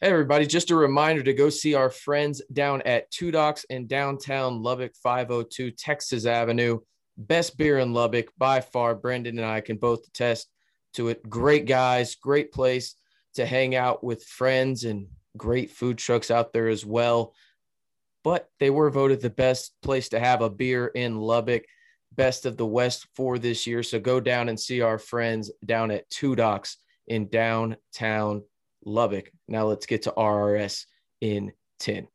Hey, everybody, just a reminder to go see our friends down at Two Docs in downtown Lubbock, 502 Texas Avenue. Best beer in Lubbock by far. Brendan and I can both attest to it. Great guys, great place to hang out with friends, and great food trucks out there as well. But they were voted the best place to have a beer in Lubbock, best of the West for this year. So go down and see our friends down at Two Docs in downtown Lubbock. Now let's get to RRS in 10.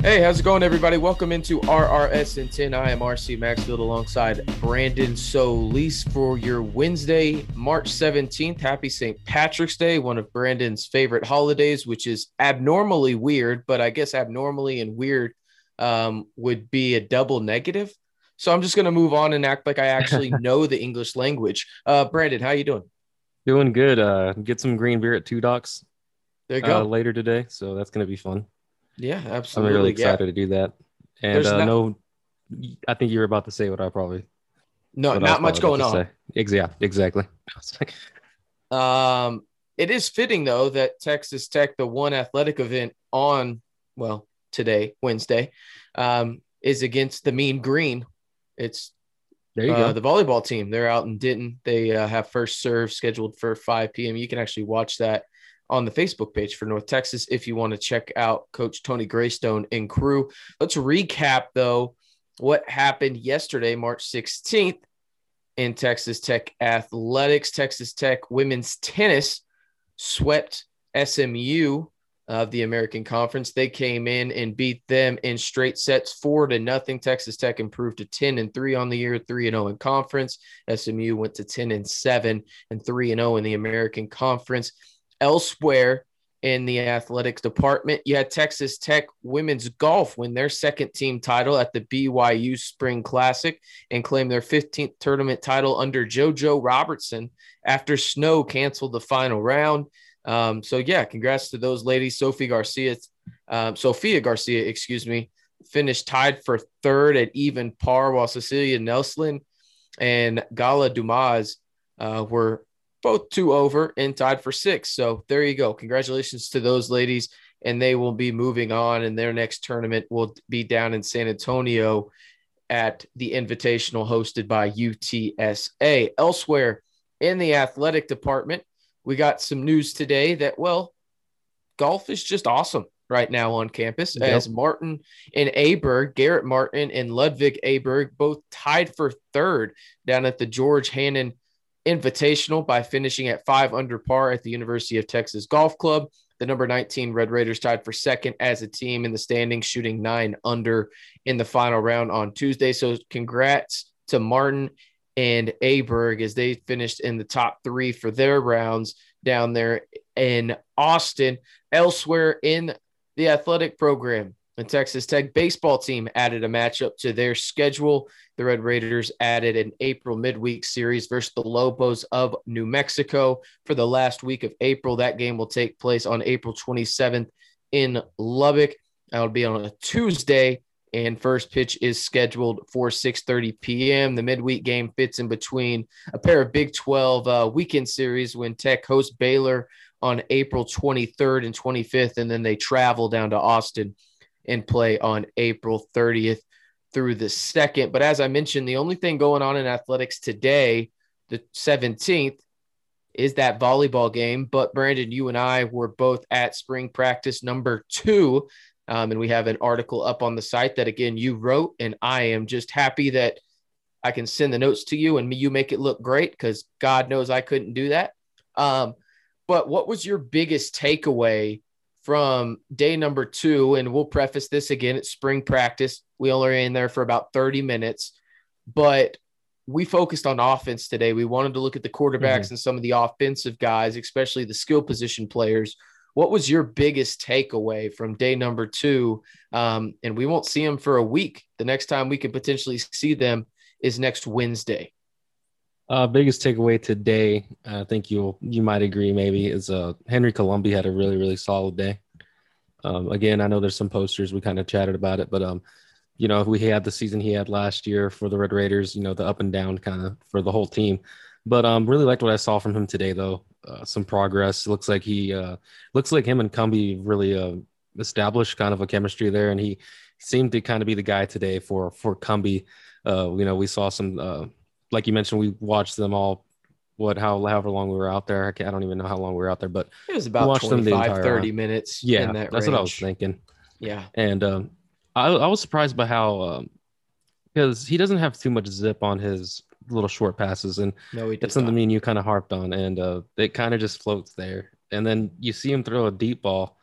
Hey, how's it going, everybody? Welcome into RRS in 10. I am RC Maxfield alongside Brandon Solis for your Wednesday, March 17th. Happy St. Patrick's Day, one of Brandon's favorite holidays, which is abnormally weird, but I guess abnormally and weird um, would be a double negative. So I'm just going to move on and act like I actually know the English language. Uh, Brandon, how you doing? Doing good. Uh, get some green beer at Two Docs. There you go. Uh, later today, so that's going to be fun. Yeah, absolutely. I'm really excited yeah. to do that. And uh, no, I think you were about to say what I probably. No, not much going on. Exactly. Exactly. um, it is fitting though that Texas Tech, the one athletic event on well today, Wednesday, um, is against the Mean Green. It's there you uh, go. The volleyball team. They're out in Denton. They uh, have first serve scheduled for 5 p.m. You can actually watch that on the Facebook page for North Texas if you want to check out Coach Tony Greystone and crew. Let's recap though what happened yesterday, March 16th, in Texas Tech athletics. Texas Tech women's tennis swept SMU of the American Conference. They came in and beat them in straight sets, four to nothing. Texas Tech improved to 10 and three on the year, three and 0 in conference. SMU went to 10 and seven and three and 0 in the American Conference. Elsewhere in the athletics department, you had Texas Tech women's golf win their second team title at the BYU Spring Classic and claim their 15th tournament title under JoJo Robertson after snow canceled the final round. Um, so yeah, congrats to those ladies. Sophie Garcia, um, Sophia Garcia, excuse me, finished tied for third at even par, while Cecilia Nelson and Gala Dumas uh, were both two over and tied for six. So there you go. Congratulations to those ladies. And they will be moving on, and their next tournament will be down in San Antonio at the Invitational hosted by UTSA. Elsewhere in the athletic department, we got some news today that, well, golf is just awesome right now on campus yep. as Martin and Aberg, Garrett Martin and Ludvig Aberg, both tied for third down at the George Hannon Invitational by finishing at five under par at the University of Texas Golf Club. The number 19 Red Raiders tied for second as a team in the standings, shooting nine under in the final round on Tuesday. So, congrats to Martin and Aberg as they finished in the top three for their rounds down there in Austin. Elsewhere in the athletic program, the Texas Tech baseball team added a matchup to their schedule. The Red Raiders added an April midweek series versus the Lobos of New Mexico for the last week of April. That game will take place on April 27th in Lubbock. That'll be on a Tuesday, and first pitch is scheduled for 6:30 p.m. The midweek game fits in between a pair of Big 12 uh, weekend series when Tech hosts Baylor on April 23rd and 25th, and then they travel down to Austin and play on April 30th through the 2nd. But as I mentioned, the only thing going on in athletics today, the 17th, is that volleyball game. But Brandon, you and I were both at spring practice number two. Um, and we have an article up on the site that, again, you wrote. And I am just happy that I can send the notes to you and you make it look great because God knows I couldn't do that. Um, but what was your biggest takeaway from day number two, and we'll preface this again it's spring practice. We only were in there for about 30 minutes, but we focused on offense today. We wanted to look at the quarterbacks mm-hmm. and some of the offensive guys, especially the skill position players. What was your biggest takeaway from day number two? Um, and we won't see them for a week. The next time we can potentially see them is next Wednesday. Uh, biggest takeaway today, I think you'll you might agree maybe is uh Henry Colombi had a really really solid day. Um, again, I know there's some posters we kind of chatted about it, but um, you know, we had the season he had last year for the Red Raiders, you know, the up and down kind of for the whole team. But um, really liked what I saw from him today, though. Uh, some progress. looks like he uh, looks like him and Cumbie really uh, established kind of a chemistry there, and he seemed to kind of be the guy today for for Cumbie. Uh, you know, we saw some, uh, like you mentioned, we watched them all. What, how, however long we were out there. I, I don't even know how long we were out there, but it was about 25, 30 minutes. Yeah, that that's range. what I was thinking. Yeah. And um, I, I was surprised by how, um, because he doesn't have too much zip on his little short passes, and no, he that's something me and you kind of harped on, and uh, it kind of just floats there. And then you see him throw a deep ball,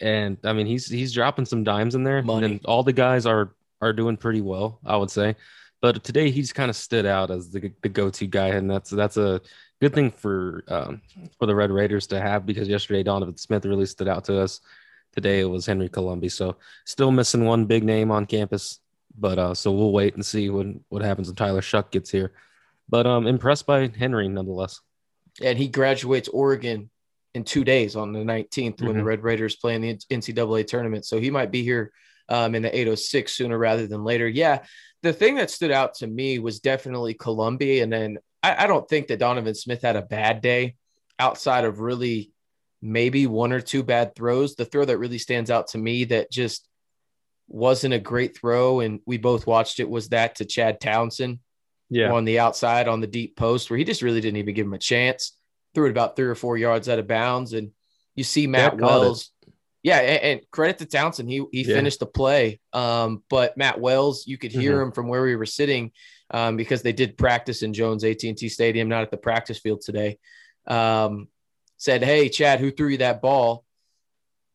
and I mean he's he's dropping some dimes in there, Money. and all the guys are are doing pretty well, I would say. But today he's kind of stood out as the, the go-to guy, and that's that's a good thing for um, for the Red Raiders to have because yesterday Donovan Smith really stood out to us. Today it was Henry Colombi, so still missing one big name on campus but uh, so we'll wait and see what what happens when Tyler Shough gets here. But um, impressed by Henry nonetheless. And he graduates Oregon in two days on the 19th mm-hmm. when the mm-hmm. Red Raiders play in the NCAA tournament. So he might be here um, in the 806 sooner rather than later. Yeah, the thing that stood out to me was definitely Colombi. And then I, I don't think that Donovan Smith had a bad day outside of really maybe one or two bad throws. The throw that really stands out to me that just wasn't a great throw, and we both watched it. Was that to Chad Townsend? Yeah, on the outside on the deep post where he just really didn't even give him a chance. Threw it about three or four yards out of bounds, and you see Matt Wells. Yeah, and, and, credit to Townsend, he he yeah. finished the play. Um, but Matt Wells, you could hear mm-hmm. him from where we were sitting, um, because they did practice in Jones AT and T Stadium, not at the practice field today. Um, said, "Hey, Chad, who threw you that ball?"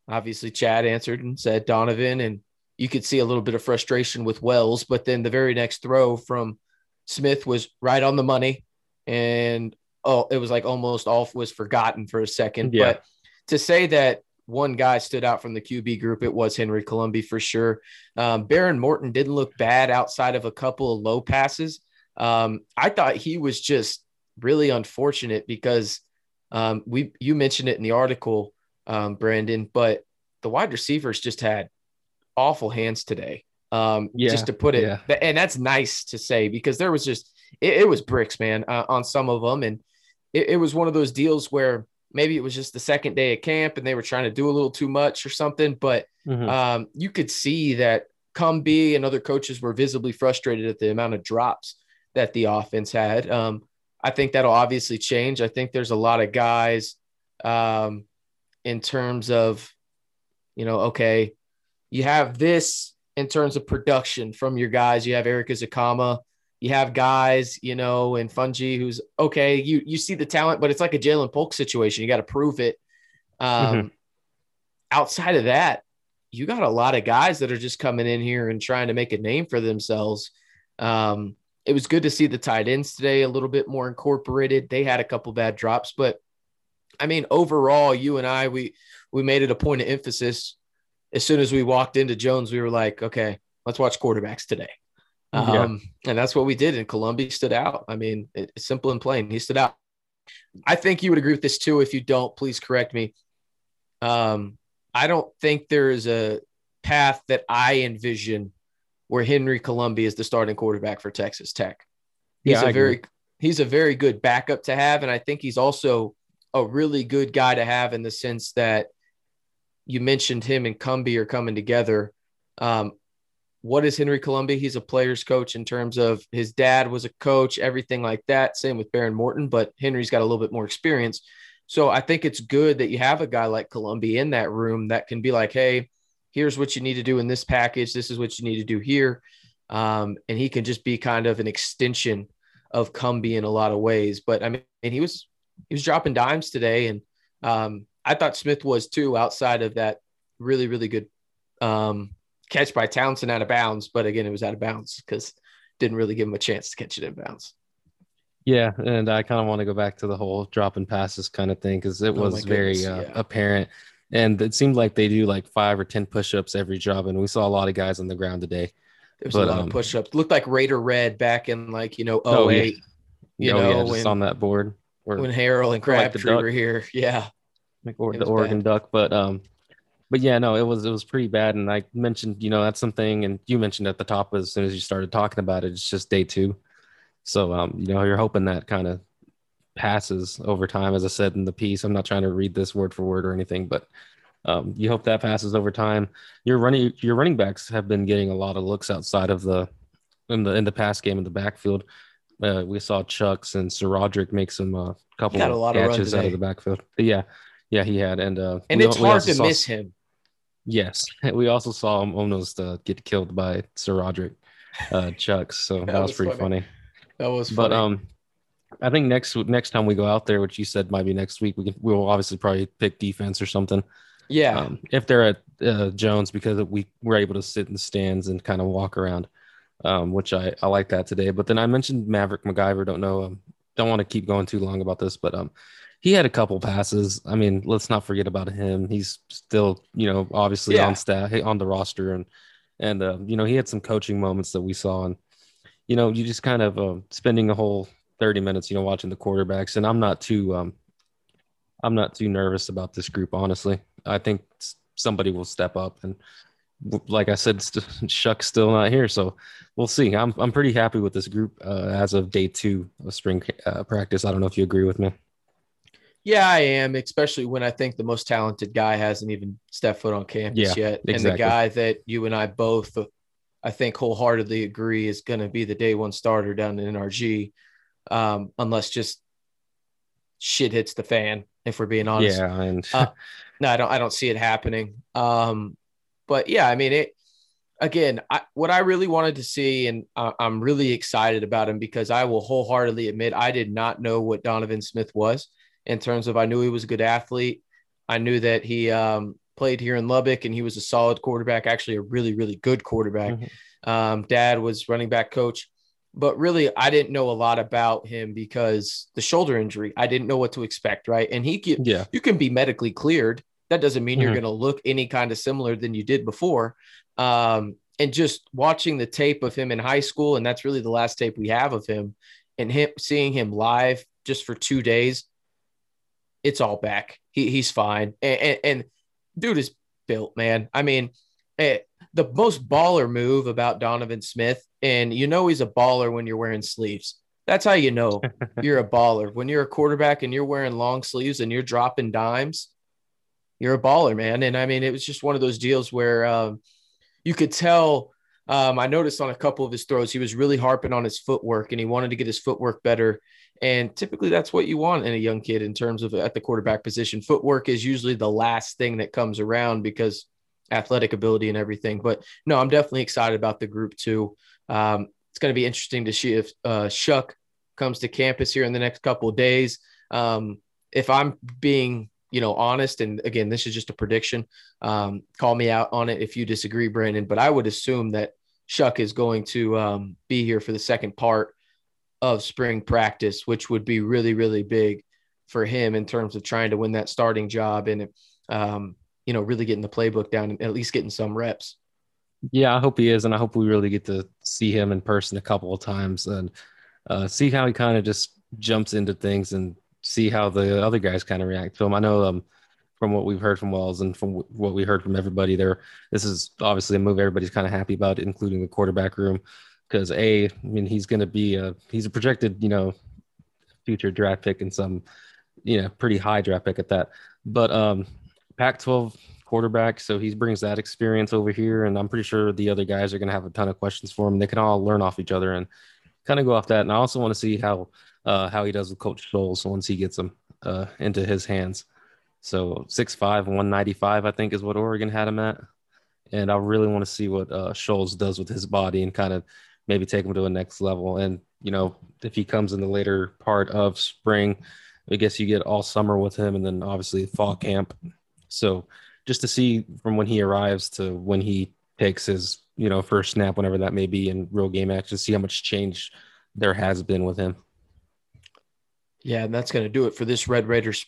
Obviously, Chad answered and said Donovan, and you could see a little bit of frustration with Wells, but then the very next throw from Smith was right on the money. And oh, it was like almost all was forgotten for a second. Yeah. But to say that one guy stood out from the QB group, it was Henry Colombi for sure. Um, Behren Morton didn't look bad outside of a couple of low passes. Um, I thought he was just really unfortunate because um, we you mentioned it in the article, um, Brandon, but the wide receivers just had awful hands today. Um, yeah, just to put it, yeah. and that's nice to say because there was just it, it was bricks, man, uh, on some of them, and it, it, was one of those deals where maybe it was just the second day of camp and they were trying to do a little too much or something, but mm-hmm. um, you could see that Cumbie and other coaches were visibly frustrated at the amount of drops that the offense had. Um, I think that'll obviously change. I think there's a lot of guys um, in terms of, you know, okay, you have this in terms of production from your guys. You have Erik Ezukanma. You have guys, you know, and Fungi, who's okay. You you see the talent, but it's like a Jalen Polk situation. You got to prove it. Um, mm-hmm. Outside of that, you got a lot of guys that are just coming in here and trying to make a name for themselves. Um, it was good to see the tight ends today a little bit more incorporated. They had a couple bad drops, but I mean, overall, you and I, we we made it a point of emphasis as soon as we walked into Jones, we were like, okay, let's watch quarterbacks today. Yeah. Um, and that's what we did. And Colombi stood out. I mean, it's simple and plain. He stood out. I think you would agree with this too. If you don't, please correct me. Um, I don't think there is a path that I envision where Henry Colombi is the starting quarterback for Texas Tech. He's yeah, a very he's a very good backup to have, and I think he's also a really good guy to have in the sense that you mentioned him and Cumbie are coming together. Um, what is Henry Colombi? He's a player's coach in terms of his dad was a coach, everything like that. Same with Behren Morton, but Henry's got a little bit more experience. So I think it's good that you have a guy like Colombi in that room that can be like, hey, here's what you need to do in this package. This is what you need to do here. Um, and he can just be kind of an extension of Cumbie in a lot of ways. But I mean, he was he was dropping dimes today, and um, I thought Smith was too, outside of that really, really good um, catch by Townsend out of bounds. But again, it was out of bounds because didn't really give him a chance to catch it in bounds. Yeah, and I kind of want to go back to the whole dropping passes kind of thing because it oh was very uh, yeah. apparent, and it seemed like they do like five or ten push-ups every drop, and we saw a lot of guys on the ground today. There was but, a lot um, of push-ups. Looked like Raider Red back in like you know oh, 08, yeah. You oh, know, yeah, just when, on that board when Harrell and Crabtree like were here. Yeah, or the Oregon bad. Duck. But um, but yeah, no, it was it was pretty bad. And I mentioned, you know, that's something, and you mentioned at the top as soon as you started talking about it, it's just day two. So um, you know, you're hoping that kind of passes over time, as I said in the piece. I'm not trying to read this word for word or anything, but um, you hope that passes over time. Your running your running backs have been getting a lot of looks outside of the in the in the pass game in the backfield. Uh, we saw Chucks and SaRodorick make some uh, couple of catches of out of the backfield. But yeah, yeah, he had, and uh, and it's hard to saw, miss him. Yes, we also saw him almost uh, get killed by SaRodorick uh, Chucks, so that, that was, was, pretty funny. funny. That was, funny. but um, I think next next time we go out there, which you said might be next week, we can we'll obviously probably pick defense or something. Yeah, um, if they're at uh, Jones because we were able to sit in the stands and kind of walk around um, which I, I like that today. But then I mentioned Maverick McIvor. Don't know, um, don't want to keep going too long about this, but um, he had a couple passes. I mean, let's not forget about him. He's still, you know, obviously yeah. on staff, on the roster, and and uh, you know, he had some coaching moments that we saw, and you know, you just kind of uh, spending a whole thirty minutes, you know, watching the quarterbacks, and I'm not too, um, I'm not too nervous about this group, honestly. I think somebody will step up and like I said, st- Shough's still not here, so we'll see. I'm I'm pretty happy with this group uh, as of day two of spring uh, practice. I don't know if you agree with me. Yeah, I am, especially when I think the most talented guy hasn't even stepped foot on campus yeah, yet, exactly. and the guy that you and I both, I think, wholeheartedly agree is going to be the day one starter down in NRG, um, unless just shit hits the fan. If we're being honest, yeah, and uh, no, I don't. I don't see it happening. Um, but yeah, I mean, it again, I, what I really wanted to see, and I, I'm really excited about him because I will wholeheartedly admit I did not know what Donovan Smith was in terms of I knew he was a good athlete. I knew that he um, played here in Lubbock and he was a solid quarterback, actually a really, really good quarterback. Mm-hmm. Um, Dad was running back coach, but really I didn't know a lot about him because the shoulder injury. I didn't know what to expect, right? And he, can, yeah, you can be medically cleared that doesn't mean mm-hmm. you're going to look any kind of similar than you did before. Um, and just watching the tape of him in high school, and that's really the last tape we have of him, and him seeing him live just for two days, it's all back. He, he's fine, and, and, and dude is built, man. I mean, eh, the most baller move about Donovan Smith, and you know he's a baller when you're wearing sleeves. That's how you know you're a baller. When you're a quarterback and you're wearing long sleeves and you're dropping dimes, you're a baller, man. And I mean, it was just one of those deals where um, you could tell. Um, I noticed on a couple of his throws, he was really harping on his footwork and he wanted to get his footwork better. And typically, that's what you want in a young kid in terms of at the quarterback position. Footwork is usually the last thing that comes around because athletic ability and everything. But no, I'm definitely excited about the group too. Um, it's going to be interesting to see if uh, Shough comes to campus here in the next couple of days. Um, if I'm being you know, honest, and again, this is just a prediction. Um, call me out on it if you disagree, Brandon. But I would assume that Shough is going to um, be here for the second part of spring practice, which would be really, really big for him in terms of trying to win that starting job and, um, you know, really getting the playbook down and at least getting some reps. Yeah, I hope he is, and I hope we really get to see him in person a couple of times and uh, see how he kind of just jumps into things and see how the other guys kind of react to him. I know um, from what we've heard from Wells and from what we heard from everybody there, this is obviously a move everybody's kind of happy about, including the quarterback room, because a, I mean, he's going to be a he's a projected you know future draft pick and some you know pretty high draft pick at that, but um, Pac-12 quarterback, so he brings that experience over here, and I'm pretty sure the other guys are going to have a ton of questions for him. They can all learn off each other and kind of go off that. And I also want to see how uh, how he does with Coach Scholes once he gets him uh, into his hands. So 6'5, 195, I think is what Oregon had him at. And I really want to see what uh, Scholes does with his body and kind of maybe take him to a next level. And, you know, if he comes in the later part of spring, I guess you get all summer with him and then obviously fall camp. So just to see from when he arrives to when he takes his, you know, first snap, whenever that may be in real game action, see how much change there has been with him. Yeah, and that's going to do it for this Red Raiders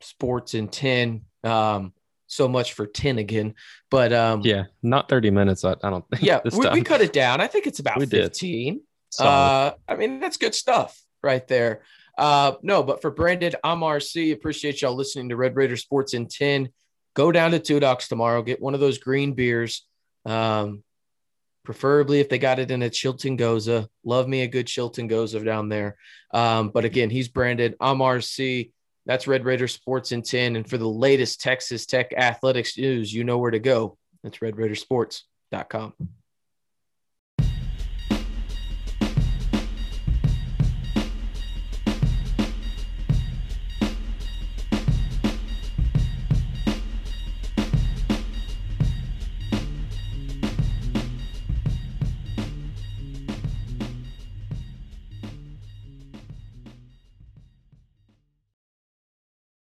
Sports in 10. Um, so much for 10 again. But um, yeah, not 30 minutes. I, I don't think. Yeah, we, we, cut it down. I think it's about we 15. Uh, I mean, that's good stuff right there. Uh, no, but for Brandon, I'm RC. Appreciate y'all listening to Red Raider Sports in 10. go down to Two Docs tomorrow, get one of those green beers. Um, preferably if they got it in a Chilton Gose. Love me a good Chilton Gose down there. Um, but again, he's Brandon. I'm RC. That's Red Raider Sports in 10. And for the latest Texas Tech athletics news, you know where to go. That's redraidersports.com.